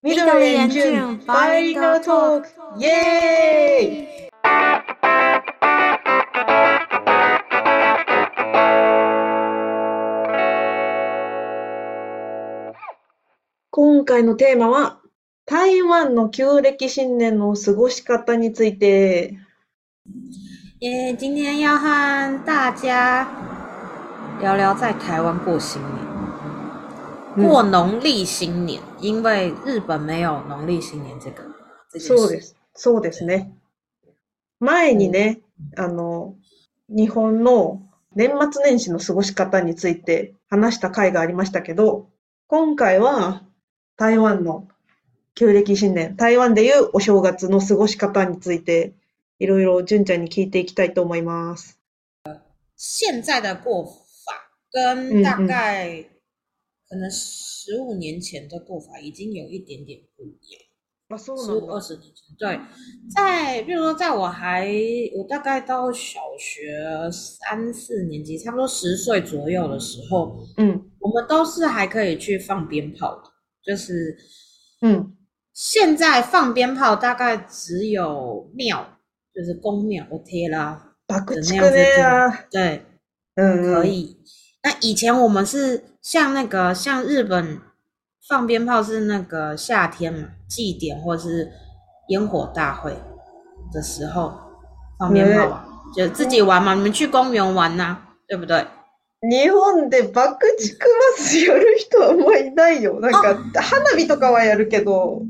ミドリージュンバレリールトークイエーイ今回のテーマは台湾の旧暦新年の過ごし方について。今天要和大家聊聊在台湾过新年。过农历新年、因为日本没有农历新年这个。そうです。そうですね。前にね、あの、日本の年末年始の過ごし方について話した回がありましたけど、今回は台湾の旧暦新年、台湾でいうお正月の過ごし方について、いろいろ純ちゃんに聞いていきたいと思います。現在的过法跟大概、うんうん可能十五年前的过法已经有一点点不一样，五二十年前对，在比如说在我还我大概到小学三四年级，差不多十岁左右的时候，嗯，我们都是还可以去放鞭炮的，就是嗯，现在放鞭炮大概只有庙，就是公庙贴啦、爆竹那样子对，嗯可以。那以前我们是像那个像日本放鞭炮是那个夏天嘛祭典或者是烟火大会的时候放鞭炮啊，就自己玩嘛。你们去公园玩呐，对不对？日本で爆竹まつやる人はもういないよ。なんか花火とかはやるけど，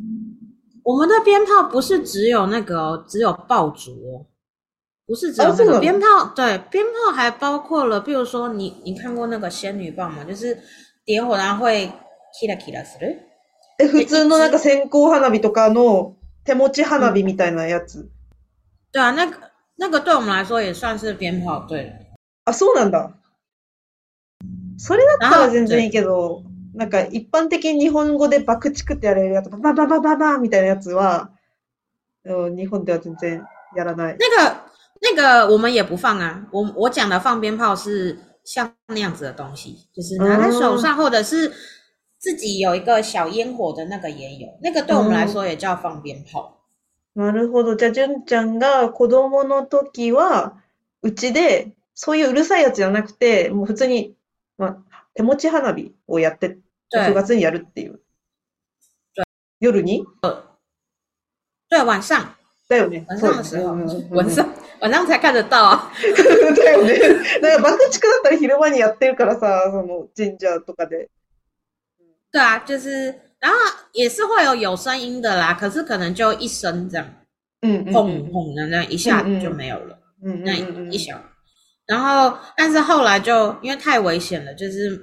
我们的鞭炮不是只有那个只有爆竹。不是只有那个鞭炮，对，鞭炮还包括了，比如说你你看过那个仙女棒吗？就是点火然后会 kira kira する。え、普通のなんか線香花火とかの手持ち花火みたいなやつ。对啊，那个那个对我们来说也算是鞭炮，对。あ、そうなんだ。それだったら全然いいけど、なんか一般的に日本語で爆竹ってやれるやつ、ババババババみたいなやつは、日本では全然やらない。なん那个我们也不放啊，我我讲的放鞭炮是像那样子的东西，就是拿在手上或者是自己有一个小烟火的那个也有，那个对我们来说也叫放鞭炮。なるほど。じゃ、純ちゃんが子供の時はうちでそういううるさいやつじゃなくて、もう普通にま手持花火をやって、正月にやるっていう夜に、晚上。对晚上的时候，晚上晚上才看得到。对呀，那个坂地区那边，日间也有的。对啊，就是，然后也是会有有声音的啦，可是可能就一声这样，嗯，砰砰那一下子就没有了，嗯，那一响。然后，但是后来就因为太危险了，就是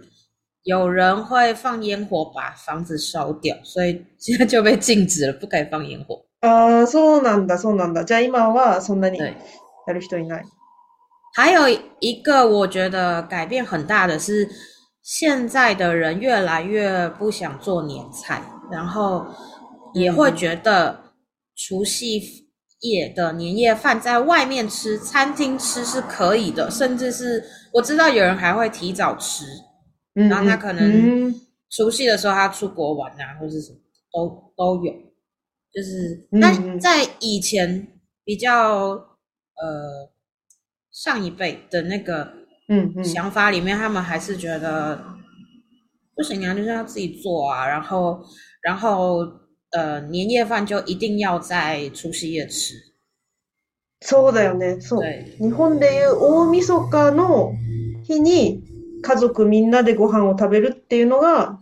有人会放烟火把房子烧掉，所以现在就被禁止了，不可以放烟火。啊，そうなんだ、そうなんだ。じゃ今はそんなにやる人いない。还有一个我觉得改变很大的是，现在的人越来越不想做年菜，然后也会觉得除夕夜的年夜饭在外面吃，餐厅吃是可以的，甚至是我知道有人还会提早吃，然后他可能除夕的时候他出国玩啊，或是什么，都都有。就是，那、在以前比较呃上一辈的那个嗯想法里面，他们还是觉得不行啊，就是要自己做啊，然后然后呃年夜饭就一定要在除夕夜吃。そうだよね。そう。日本でいう大晦日の日に家族みんなでご飯を食べるっていうのが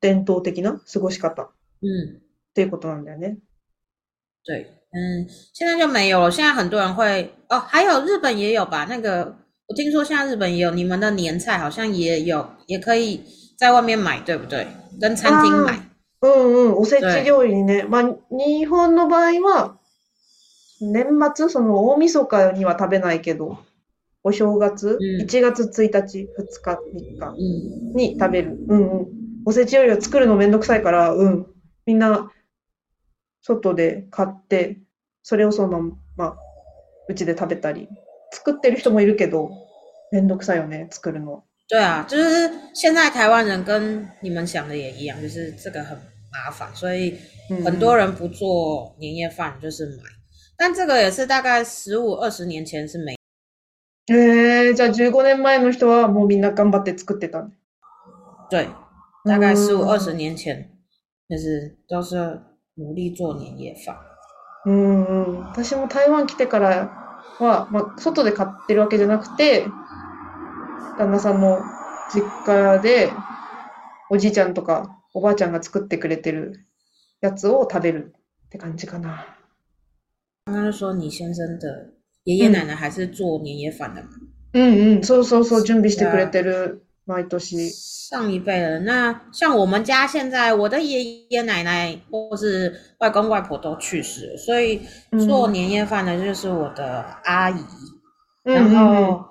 伝統的な過ごし方。うん。っていうことなんだよね。对，嗯，现在就没有了。现在很多人会哦，还有日本也有吧？那个我听说现在日本也有，你们的年菜好像也有，也可以在外面买，对不对？跟餐厅买。うんうん、おせち料理ね。まあ、日本の場合は、年末、その大晦日には食べないけど、お正月、1月1日、2日、3日に食べる。うん、うん、うん。おせち料理を作るのめんどくさいから、うん。みんな外で買って、それをそのまま、うちで食べたり。作ってる人もいるけど、めんどくさいよね、作るの。对啊，就是现在台湾人跟你们想的也一样，就是这个很麻烦，所以很多人不做年夜饭，就是买。但这个也是大概十五二十年前是没。えー、じゃあ15年前の人はもうみんな頑張って作ってた。对，大概十五二十年前，就是都是努力做年夜饭。うん私も台湾来てからは、まあ、外で買ってるわけじゃなくて旦那さんの実家でおじいちゃんとかおばあちゃんが作ってくれてるやつを食べるって感じかな。刚刚说你先生的爷爷奶奶还是做年夜饭的吗？嗯嗯，そうそうそう準備してくれてる毎年上一辈人，那像我们家现在，我的爷爷奶奶或是外公外婆都去世了，所以做年夜饭的就是我的阿姨。然后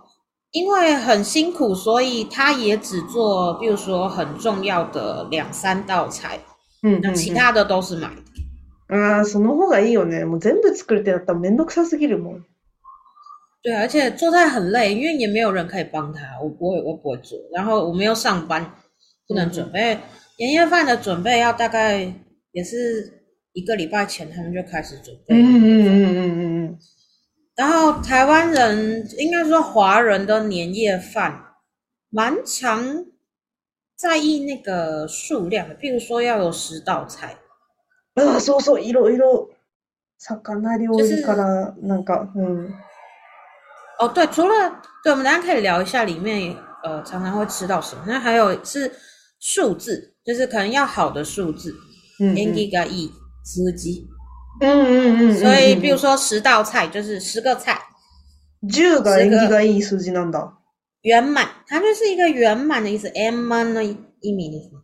因为很辛苦，所以她也只做，比如说很重要的两三道菜。嗯，其他的都是买的。啊，その方がいいよね。もう全部作るっては面倒くさすぎるもん。对而且做菜很累，因为也没有人可以帮他。我不会，我不会做。然后我们又上班，不能准备年夜饭的准备，要大概也是一个礼拜前他们就开始准备。嗯嗯嗯嗯嗯然后台湾人应该说华人的年夜饭蛮常在意那个数量的，譬如说要有十道菜。啊，そうそう、いろいろ、魚料理からなんか、哦，对，除了对，我们大家可以聊一下里面，呃，常常会吃到什么？那还有是数字，就是可能要好的数字，嗯嗯，g 个一，十机，嗯嗯嗯，所以比如说十道菜就是十个菜，十个一个亿、十机那道圆满，它就是一个圆满的意思。哎妈的一米的意思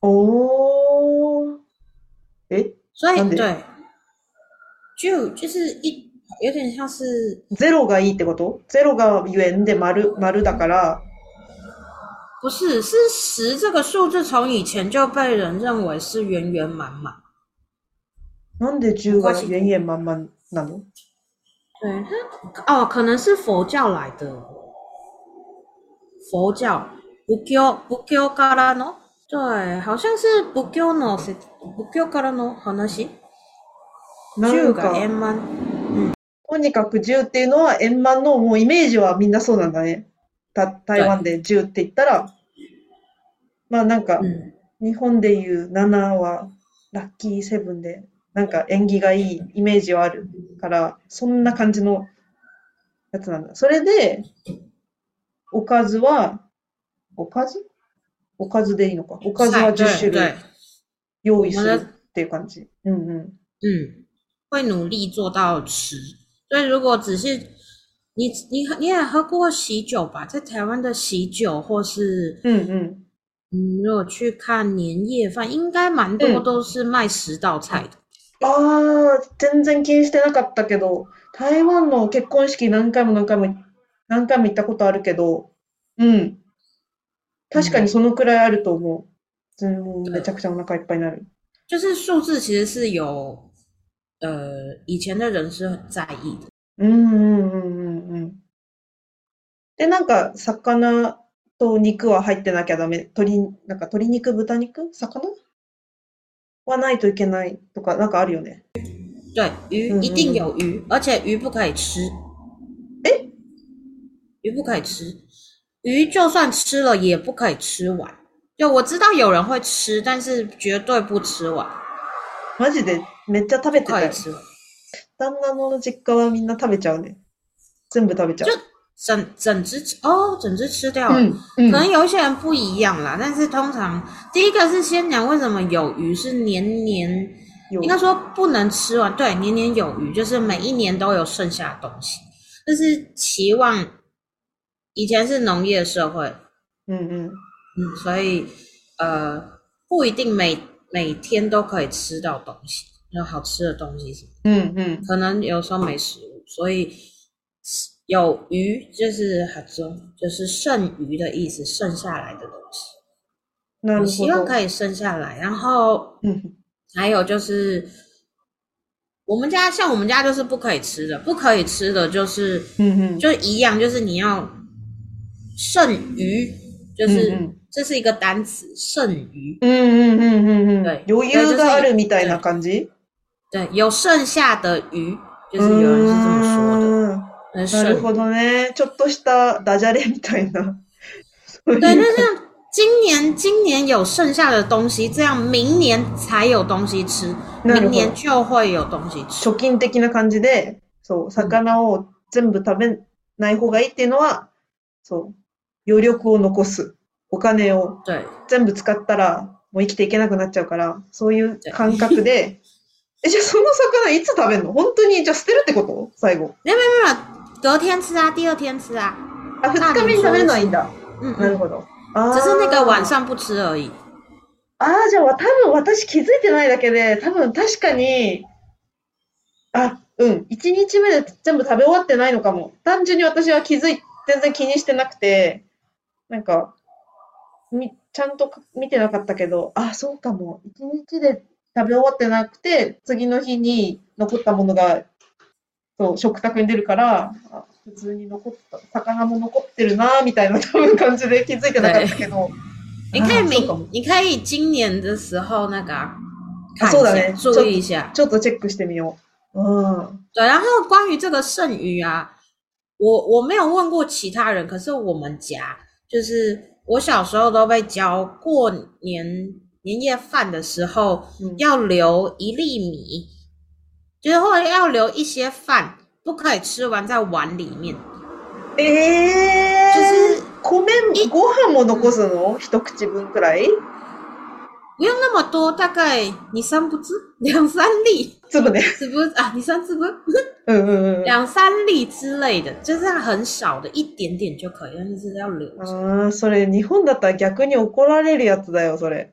哦，哎，所以对，就就是一。有点像是零，个好，意思零个元，零零零，不是，是十这个数字，从以前就被人认为是圆圆满满。圆圆满满，对，哦，可能是佛教来的，佛教不教不教伽拉呢？对，好像是不教的说，不教伽拉的，那十元满。とにかく10っていうのは円満のもうイメージはみんなそうなんだね。台湾で10って言ったら、はい、まあなんか、日本でいう7はラッキーセブンで、なんか縁起がいいイメージはあるから、そんな感じのやつなんだ。それで、おかずは、おかずおかずでいいのか。おかずは10種類用意するっていう感じ。うんうん。うん。会努力做到所以如果只是你你你也喝过喜酒吧？在台湾的喜酒或是嗯嗯嗯，如果去看年夜饭，应该蛮多都是卖十道菜的。ああ、全然気にしてなかったけど、台湾の結婚式何回も何回も何回も行ったことあるけど、う確かにそのくらいあると思う。うん、めちゃくちゃお腹いっぱいになる。就是数字其实是有呃，以前的人是很在意的。うんうんうんうん。で、なんか、魚と肉は入ってなきゃダメ。鶏、なんか鶏肉、豚肉魚はないといけないとか、なんかあるよね。对、鱼、一定有鱼。而且鱼不可以吃。え鱼不可以吃。鱼就算吃了也不可以吃完。就我知道有人会吃，但是绝对不吃完。マジでめっちゃ食べてた。快吃了。旦旦の実家はみんな食べちゃうね。全部食べちゃう。就整整只吃哦，整只吃掉。嗯嗯。可能有一些人不一样啦，但是通常第一个是先讲为什么有鱼是年年应该说不能吃完，对，年年有余，就是每一年都有剩下的东西，就是期望。以前是农业社会，嗯嗯嗯，所以呃不一定每每天都可以吃到东西。有好吃的东西嗯嗯，可能有时候没食物，所以有余就是很多，就是剩余的意思，剩下来的东西。那希望可以剩下来。然后，嗯，还有就是我们家像我们家就是不可以吃的，不可以吃的，就是嗯嗯，就一样，就是你要剩余，就是这是一个单词，剩余。嗯嗯嗯嗯嗯，对，余裕があるみたいな感じ。对，有剩下的鱼，就是有人是这么说的。嗯、なるほどね。ちょっとしたダジャレみたいな。对，就像今年今年有剩下的东西，这样明年才有东西吃，明年就会有东西吃。貯金的な感じで、そう魚を全部食べない方がいいっていうのは、そう余力を残す、お金を全部使ったらもう生きていけなくなっちゃうから、そういう感覚で。え、じゃあその魚いつ食べるの本当に、じゃあ捨てるってこと最後。没有ま有ま有，昨天吃啊，第二天吃啊。あ、二日目に食べるのはいいんだ。ん。なるほど。只是那个晚上不吃而已。ああ、じゃあ多分私気づいてないだけで、多分確かに、あ、うん、一日目で全部食べ終わってないのかも。単純に私は気づい、全然気にしてなくて、なんか、みちゃんと見てなかったけど、あ、そうかも。一日で食べ終わってなくて、次の日に残ったものが、そう、食卓に出るから、普通に残った、魚も残ってるな、みたいな多分感じで気づいてなかったけど。你可以明，你可以今年的时候那个、啊，そう注意一下ち。ちょっとチェックしてみよう。嗯，对。然后关于这个剩余啊，我我没有问过其他人，可是我们家就是我小时候都被教过年年夜饭的时候要留一粒米，就是后来要留一些饭，不可以吃完在碗里面。诶，就是米めご飯も残すの？一口分くらい？不用那么多，大概你三不至两三粒，这么点？只不啊，你三只不？嗯嗯嗯，两三粒之类的，就是很少的一点点就可以，就是要留。啊，所以日本だったら逆に怒られるやつだよ、それ。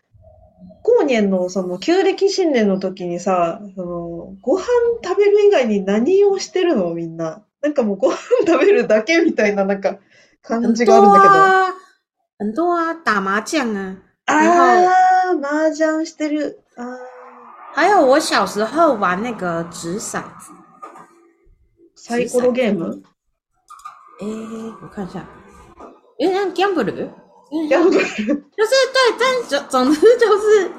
高年のその旧暦新年の時にさ、そのご飯食べる以外に何をしてるのみんな。なんかもうご飯食べるだけみたいななんか感じがあるんだけど。很多啊，打麻将啊。麻雀してる。あ还有我小时候玩那个骰子。サイコロゲーム？え欸，我看一下，有点像 g 这样子，就是对，但总总之就是，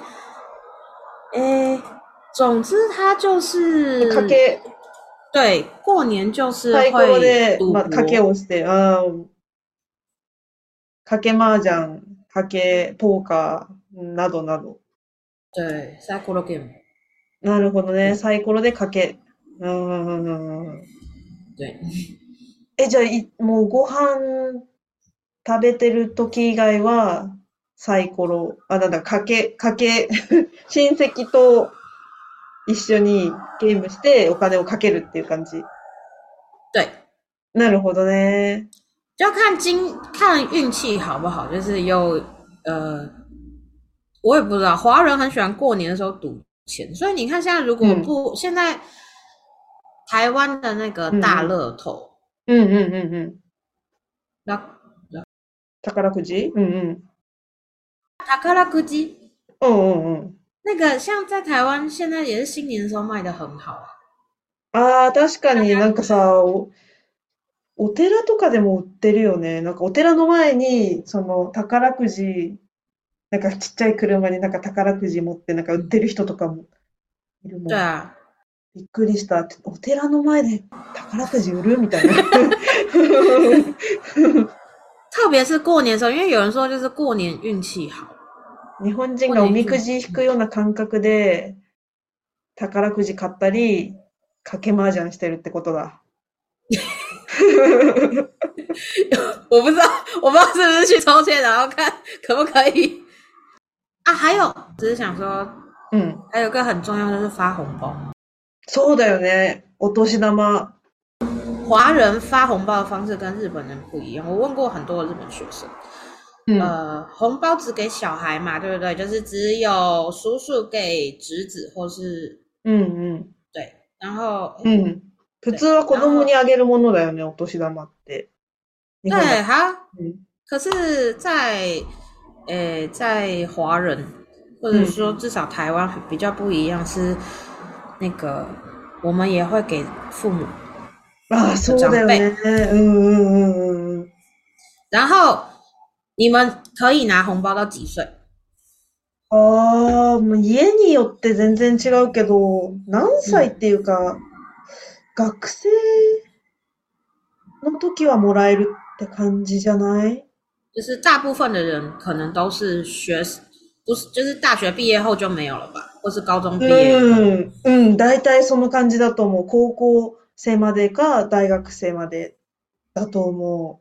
诶、欸，总之他就是賭け对过年就是会赌博，賭けをして、あ、賭け麻雀、賭けポーカーなどなど。对、サイコロゲーム。なるほどね、サイコロで賭け。うん。对。え、じゃあいもうご飯食べてる時以外は、サイコロ、あ、なんだ、かけ、かけ、親戚と一緒にゲームしてお金をかけるっていう感じ。对。なるほどね。就看金、看运气好不好，就是有呃，我也不知道，华人很喜欢过年的时候赌钱，所以你看现在如果不、现在台湾的那个大乐透，んうんうんうん。宝くじうん。宝くじ。うん。なんか、像在台湾现在也是新年的时候卖的很好ああ、確かになんかさ、お、お寺とかでも売ってるよね。なんかお寺の前に、その宝くじ、なんかちっちゃい車になんか宝くじ持ってなんか売ってる人とかもいるもん。びっくりした。お寺の前で宝くじ売るみたいな。特别是过年的时候，因为有人说就是过年运气好。日本人がおみくじ引くような感覚で宝くじ買ったりかけ麻雀してるってことだ。我不知道，我不知道是不是去抽签，然后看可不可以。啊，还有，只是想说，嗯，还有个很重要就是发红包。そうだよね、お年玉。华人发红包的方式跟日本人不一样。我问过很多日本学生，呃，红包只给小孩嘛，对不对？就是只有叔叔给侄子，或是嗯嗯，对，然后嗯，普通は子供にあげるものだよね、お年玉って。对哈，可是在诶，在华人或者说至少台湾比较不一样，是那个我们也会给父母。啊，是备，嗯嗯嗯嗯嗯。然后你们可以拿红包到几岁？哦，も家によって全然違うけど、何歳っていうか学生の時はもらえるって感じじゃない？就是大部分的人可能都是学不是就是大学毕业后就没有了吧？或是高中毕业？嗯嗯，大体その感じだと思う。高校生までか大学生までだと思う。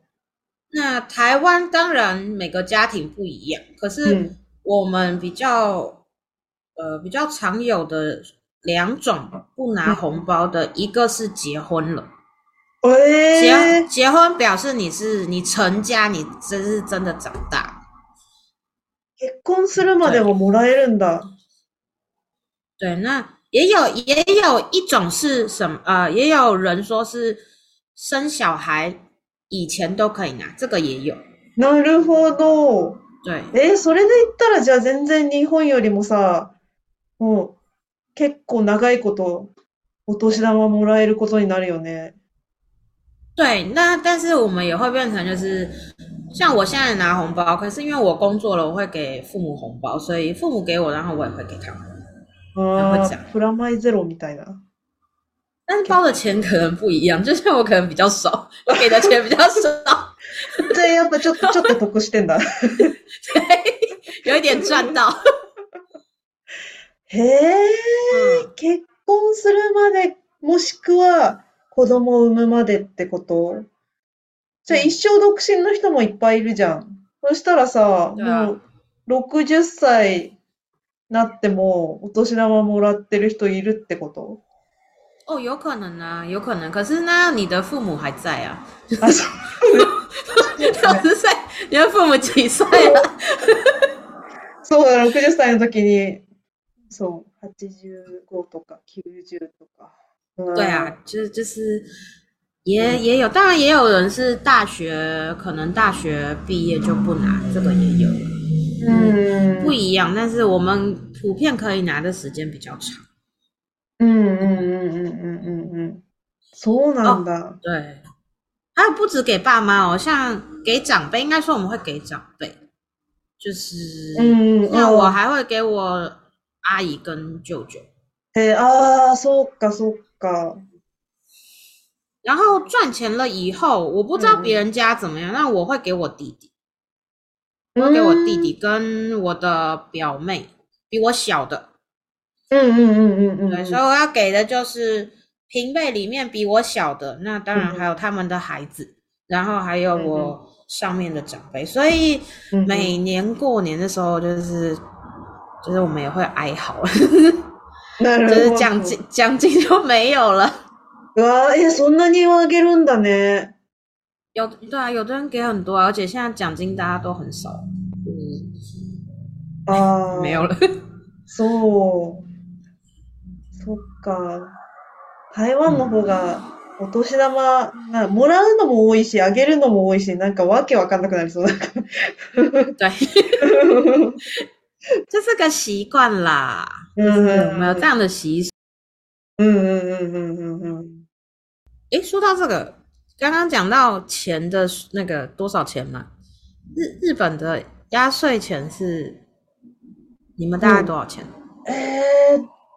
那台湾当然每个家庭不一样，可是我们比较、嗯、呃比较常有的两种不拿红包的，嗯、一个是结婚了，欸、结结婚表示你是你成家，你真是真的长大。结婚するまでももらえるんだ。对，那也有，也有一种是什么？呃，也有人说是生小孩以前都可以拿，这个也有。なるほど。对。えそれで言ったらじゃあ全然日本よりもさ、もう結構長いことお年玉もらえることになるよね。对，那但是我们也会变成就是像我现在拿红包，可是因为我工作了，我会给父母红包，所以父母给我，然后我也会给他们。ああ、フラマイゼロ”みたいな。但是包的钱可能不一样，就像我可能比较少，给的钱比较少。对，要不就就得得してんだ。对，有一点赚到。へえ、結婚するまでもしくは子供を産むまでってこと。じゃあ一生独身の人もいっぱいいるじゃん。そしたらさ、もう60歳なっても、お年玉もらってる人いるってこと哦，有可能啊，有可能。可是那你的父母还在啊？六十歳、你的父母几歳啊？そうだ、十0歳の時に、そう、85とか90とか。嗯、对啊，就是就是也也有，当然也有人是大学，可能大学毕业就不拿，这个也有。嗯，不一样，但是我们普遍可以拿的时间比较长。嗯嗯嗯嗯嗯嗯嗯，可能的。对，还有不止给爸妈哦，像给长辈，应该说我们会给长辈，就是嗯，那我还会给我阿姨跟舅舅。对啊，so g o 然后赚钱了以后，我不知道别人家怎么样，但我会给我弟弟。我给我弟弟跟我的表妹比我小的，嗯嗯嗯嗯嗯，对，所以我要给的就是平辈里面比我小的，那当然还有他们的孩子，然后还有我上面的长辈，所以每年过年的时候就是就是我们也会哀嚎，就是奖金奖金就没有了。えそんなにあげるんだね。有对啊，有的人给很多啊，而且现在奖金大家都很少。嗯，哦，没有了。哦，そっか、台湾の方がお年玉、なんかもらうのも多いし、あげるのも多いし、なんかわけわかんなくなるその、对，这是个习惯啦。嗯，我们有这样的习俗。嗯嗯嗯嗯嗯嗯。诶，说到这个。刚刚讲到钱的那个多少钱嘛，日日本的压岁钱是你们大概多少钱？うん、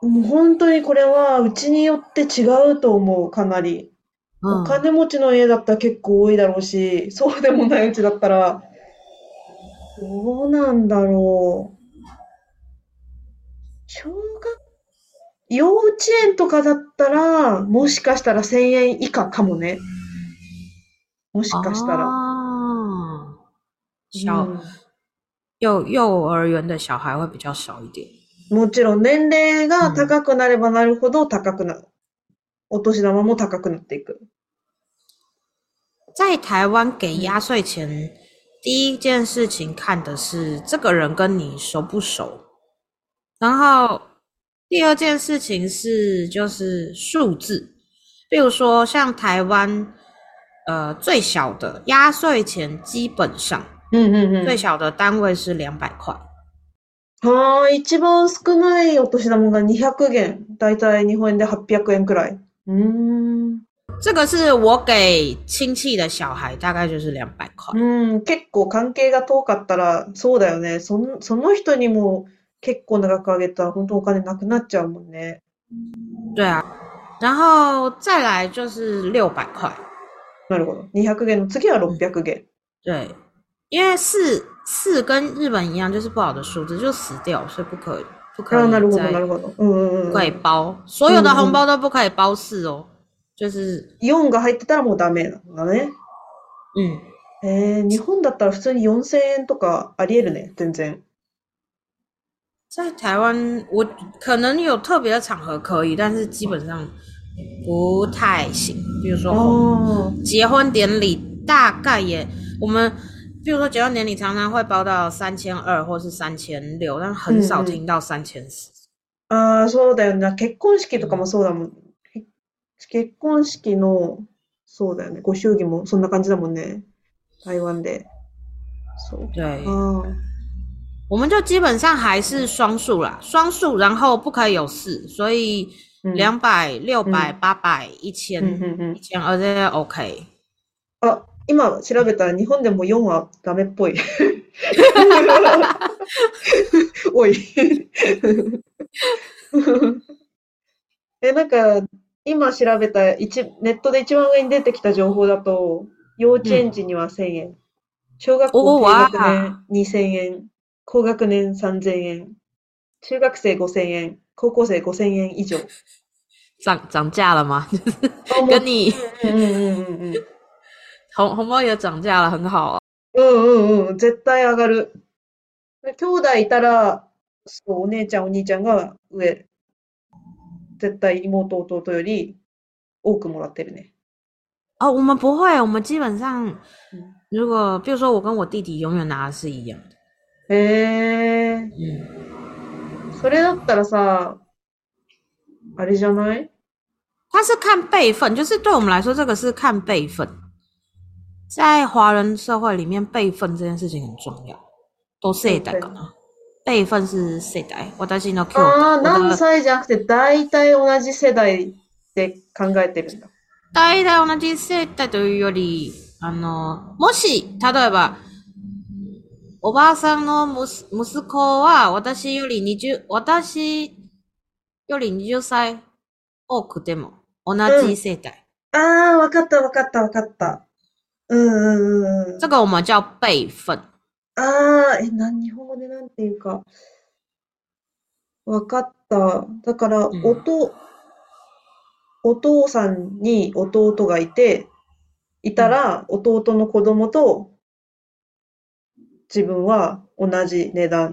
え本当にこれはうちによって違うと思うかなり。お金持ちの家だったら結構多いだろうし、そうでもないうちだったら、どうなんだろう。小学、幼稚園とかだったら、もしかしたら1000円以下かもね。もしかしたら，小幼幼儿园的小孩会比较少一点。もちろん年齢が高くなればなるほど高くな、お年玉も高くなっていく。在台湾给压岁钱，第一件事情看的是这个人跟你熟不熟，然后第二件事情是就是数字，比如说像台湾。呃，最小的压岁钱基本上，嗯嗯嗯，最小的单位是两百块。哦，一番少ないお年玉が二百円、だい日本円で八百円くらい。嗯，这个是我给亲戚的小孩，大概就是两百块。嗯，結構関係が遠かったらそうだよね。そその人にも結構長くあげたら本当お金なくなっちゃうもんね。对啊，然后再来就是六百块。なるほど，二百元的，次是六百元。对，因为四四跟日本一样，就是不好的数字，就死掉，所以不可不可以啊，なる嗯嗯嗯，不可以包所有的红包都不可以包四哦，就是四個入去掉了，もうだめだね。嗯，え、日本だったら普通に四千円とかありえるね、全然。在台湾，我可能有特别的场合可以，但是基本上。不太行，比如说哦，结婚典礼，大概也我们，比如说结婚典礼，常常会包到三千二或是三千六，但很少听到三千四。啊，そうだよね。結婚式とかもそうだもん。結婚式のそうだよね。ご祝儀もそんな感じだもんね。台湾で、そう。ああ。我们就基本上还是双数啦，双数，然后不可以有四，所以。两百、六百、八百、一千、一千二で OK。あ、今調べたら日本でも4はダメっぽい。おい。え、なんか、今調べた一、ネットで一番上に出てきた情報だと、幼稚園児には千円、小学校低学年2円、高学年三千円、中学生五千円、高过生五千元以上，涨涨价了吗？跟你，嗯嗯嗯嗯，红红包也涨价了，很好啊。嗯嗯嗯，絶対上がる。兄弟いたら、お姉ちゃん、お兄ちゃんが上、絶対妹弟より多くもらってるね。啊，我们不会，我们基本上，如果比如说我跟我弟弟永远拿的是一样的。诶。嗯。それだったらさ、あれじゃない他是看辈分，就是对我们来说，这个是看辈分。在华人社会里面，辈分这件事情很重要。都世代かな。辈分是世代。私の兄弟。ああ、何歳じゃなくて、大体同じ世代で考えてるんだ。大体同じ世代というより、あの、もし、例えば、おばあさんの息子は私より20、私より20歳多くても同じ生態。ああ、わかったわかったわかった。うんうんうん。这个我们叫辈分。ああ、え、なん、日本語でなんていうか。わかった。だから、おと、お父さんに弟がいて、いたら、弟の子供と自分は同じ値段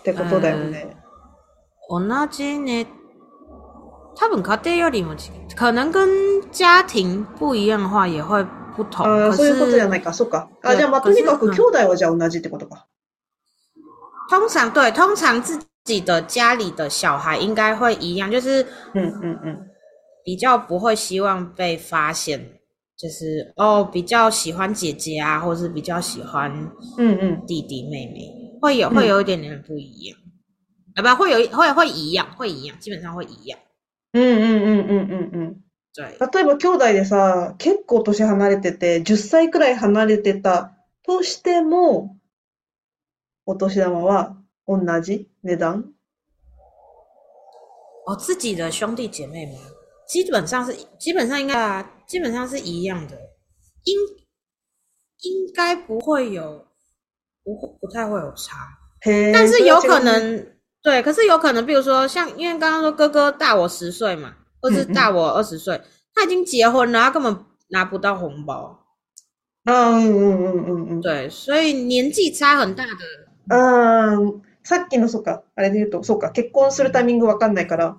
ってことだよね。同じ値、多分家庭よりも可能跟家庭不一样的话也会不同。あそういうことじゃないか、そうか。あ、じゃあまあとにかく兄弟はじゃあ同じってことか。通常对，通常自己的家里的小孩应该会一样，就是んうん。比较不会希望被发现。就是哦，比较喜欢姐姐啊，或是比较喜欢嗯嗯弟弟妹妹，会有会有一点点不一样，啊不，会有会会一样，会一样，基本上会一样。嗯嗯嗯嗯嗯嗯。对。例えば兄弟でさ、結構年離れてて、十歳くらい離れてたとしても、お年玉は同じ値段？哦，自己的兄弟姐妹吗？基本上是，基本上应该啊。基本上是一样的，应应该不会有，不会不太会有差，但是有可能对，可是有可能，比如说像因为刚刚说哥哥大我十岁嘛，或是大我二十岁，他已经结婚了，他根本拿不到红包。嗯嗯嗯嗯嗯，对，所以年纪差很大的。嗯，さっきのそかあれで言うとそか結婚するタイミングわかんないから。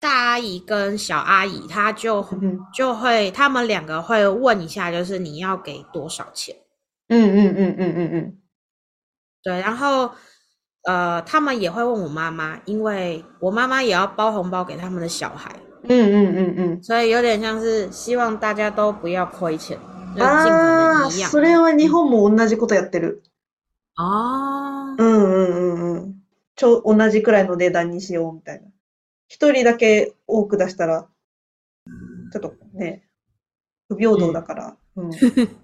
大阿姨跟小阿姨，她就就会，他们两个会问一下，就是你要给多少钱？嗯嗯嗯嗯嗯嗯，对。然后，呃，他们也会问我妈妈，因为我妈妈也要包红包给他们的小孩。嗯嗯嗯嗯。所以有点像是希望大家都不要亏钱，就尽可能一样。啊，それで何人も同じことやってる。啊。嗯嗯嗯嗯，就ょ同じくらいの値段にしようみたいな。一人だけ多く出したら、ちょっとね、不平等だから。うん。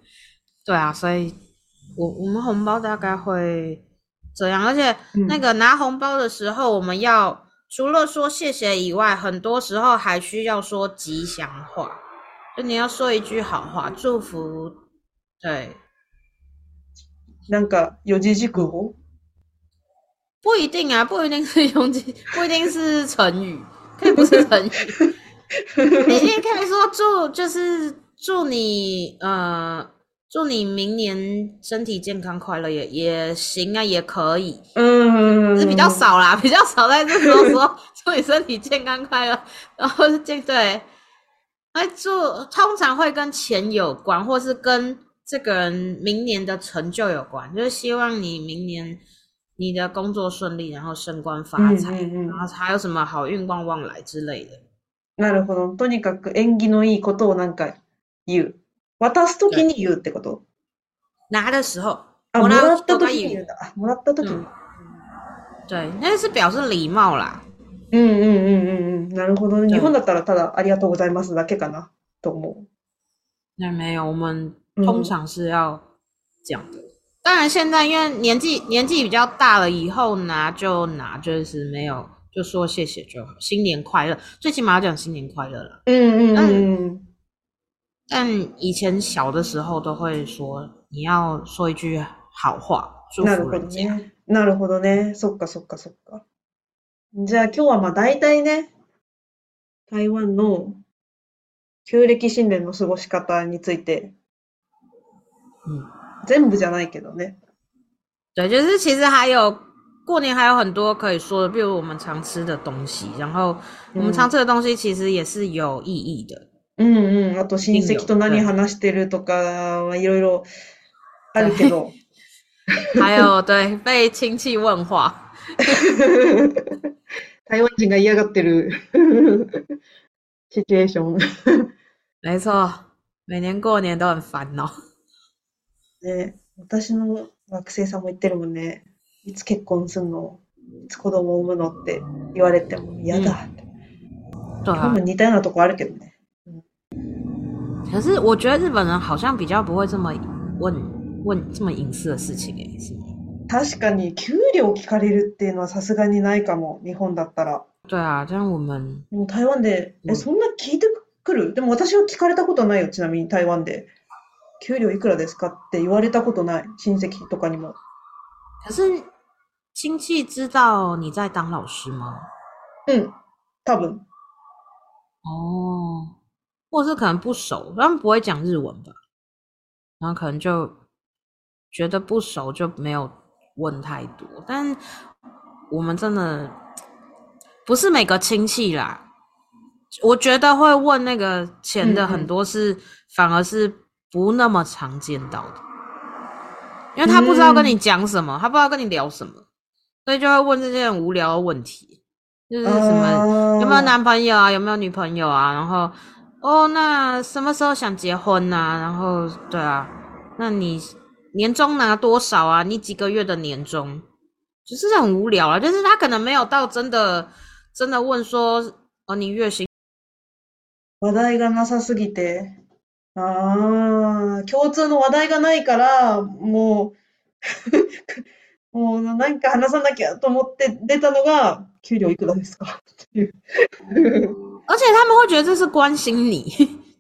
对啊，所以我我们红包大概会这样，而且那个拿红包的时候，我们要、除了说谢谢以外，很多时候还需要说吉祥话，就你要说一句好话，祝福。对。なんか四字熟語不一定啊，不一定是用 不一定是成语，可以不是成语。你也可以说祝，就是祝你呃，祝你明年身体健康快乐也也行啊，也可以。嗯，是比较少啦，比较少在这说说 祝你身体健康快乐，然后是这对。哎，祝通常会跟钱有关，或是跟这个人明年的成就有关，就是希望你明年。你的工作顺利，然后升官发财，然后还有什么好运旺旺来之类的。なるほど。とにかく縁起のいいことをなんか言う。渡すに言うってこと？拿的时候。あ、もらったに言うだ。もらったに。对，那是表示礼貌啦。嗯嗯嗯嗯嗯，なるほど。日本だったらただありがとうございますだけかなと思う。那没有，我们通常是要讲的。当然，现在因为年纪年纪比较大了，以后拿就拿，就是没有就说谢谢就好，新年快乐，最起码要讲新年快乐了。嗯嗯嗯。但以前小的时候都会说，你要说一句好话，祝我新年。なるほどね。そっかそっかそっか。じゃあ今日はまあ大体ね、台湾の旧暦新年の過ごし方について。全部じゃないけどね。对，就是其实还有过年还有很多可以说的，比如我们常吃的东西，然后我们常吃的东西其实也是有意义的。嗯嗯，あと親戚と何話してるとかは色々あるけど。还有对被亲戚问话。台湾人が嫌がってる。直接熊。没错，每年过年都很烦恼。ね、私の学生さんも言ってるもんね、いつ結婚すんの、いつ子供産むのって言われても嫌だって。多分似たようなとこあるけどね。可是我觉得日本人好像比较不会这么问问这么隐私的事情诶，是吗？確かに給料聞かれるっていうのはさすがにないかも日本だったら。对啊，我们。台湾でえそんな聞いてくる？でも私は聞かれたことないよちなみに台湾で。給料いくらですかって言われたことない親戚とかにも。可是亲戚知道你在当老师吗？嗯，他们哦，或是可能不熟，他们不会讲日文吧？然后可能就觉得不熟就没有问太多。但我们真的不是每个亲戚啦，我觉得会问那个钱的很多是反而是。不那么常见到的，因为他不知道跟你讲什么，他不知道跟你聊什么，所以就会问这些很无聊的问题，就是什么有没有男朋友啊，有没有女朋友啊，然后哦，那什么时候想结婚啊？然后对啊，那你年终拿多少啊？你几个月的年终，就是很无聊啊。就是他可能没有到真的真的问说哦，你月薪。ああ、共通の話題がないから、もう もうなんか話さなきゃと思って出たのが、給料いくらですかっていう。而且他们会觉得这是关心你，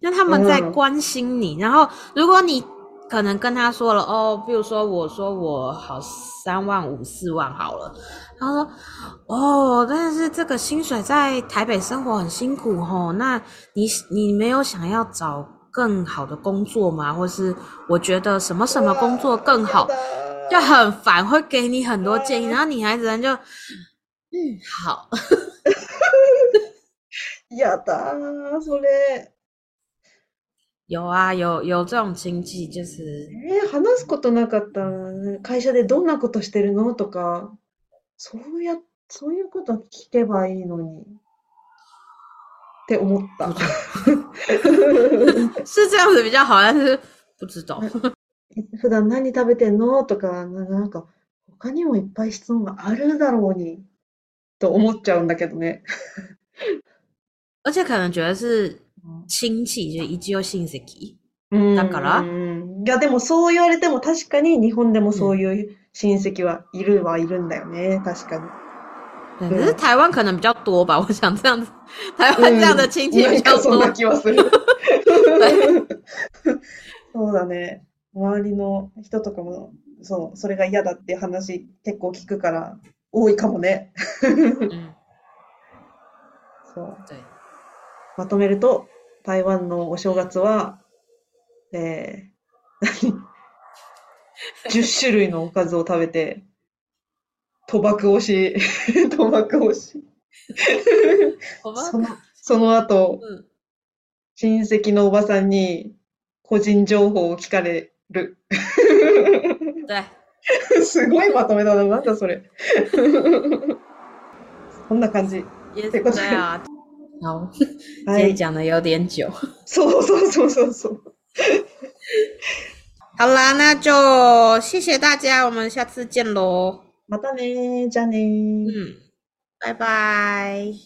就 他们在关心你。然后如果你可能跟他说了哦，比如说我说我好三万五四万好了，他说哦，但是这个薪水在台北生活很辛苦哦，那你你没有想要找更好的工作吗？或是我觉得什么什么工作更好，就很烦，会给你很多建议，然后女孩子就，嗯，好，やだそれ，有啊有有这种亲戚，就是，え話すことなかった。会社でどんなことしてるのとか、そうやそういうこと聞けばいいのに。って思った。是这样子比较好，但是不知道。普段何食べてんのとか、なんか、他にもいっぱい質問があるだろうに、と思っちゃうんだけどね。而且可能觉得是亲戚、就一応親戚。だから。いや、でもそう言われても確かに日本でもそういう親戚はいるはいるんだよね。確かに。对，可是台湾可能比较多吧，我想这样子，台湾这样的亲戚比较多。うん、気はする。そうだね。周りの人とかも、そう、それが嫌だって話結構聞くから、多いかもね。そう。まとめると、台湾のお正月は、えー、何 ?10 種類のおかずを食べて、賭博推し、賭博推し。そのその後、うん、親戚のおばさんに個人情報を聞かれる。すごいまとめだな、なんだそれ。こんな感じ。ってことだよ。好，今天讲的有点久。そうそうそうそうそう。好啦，那就谢谢大家，我们下次见喽。またねじゃあねうん。バイバイ。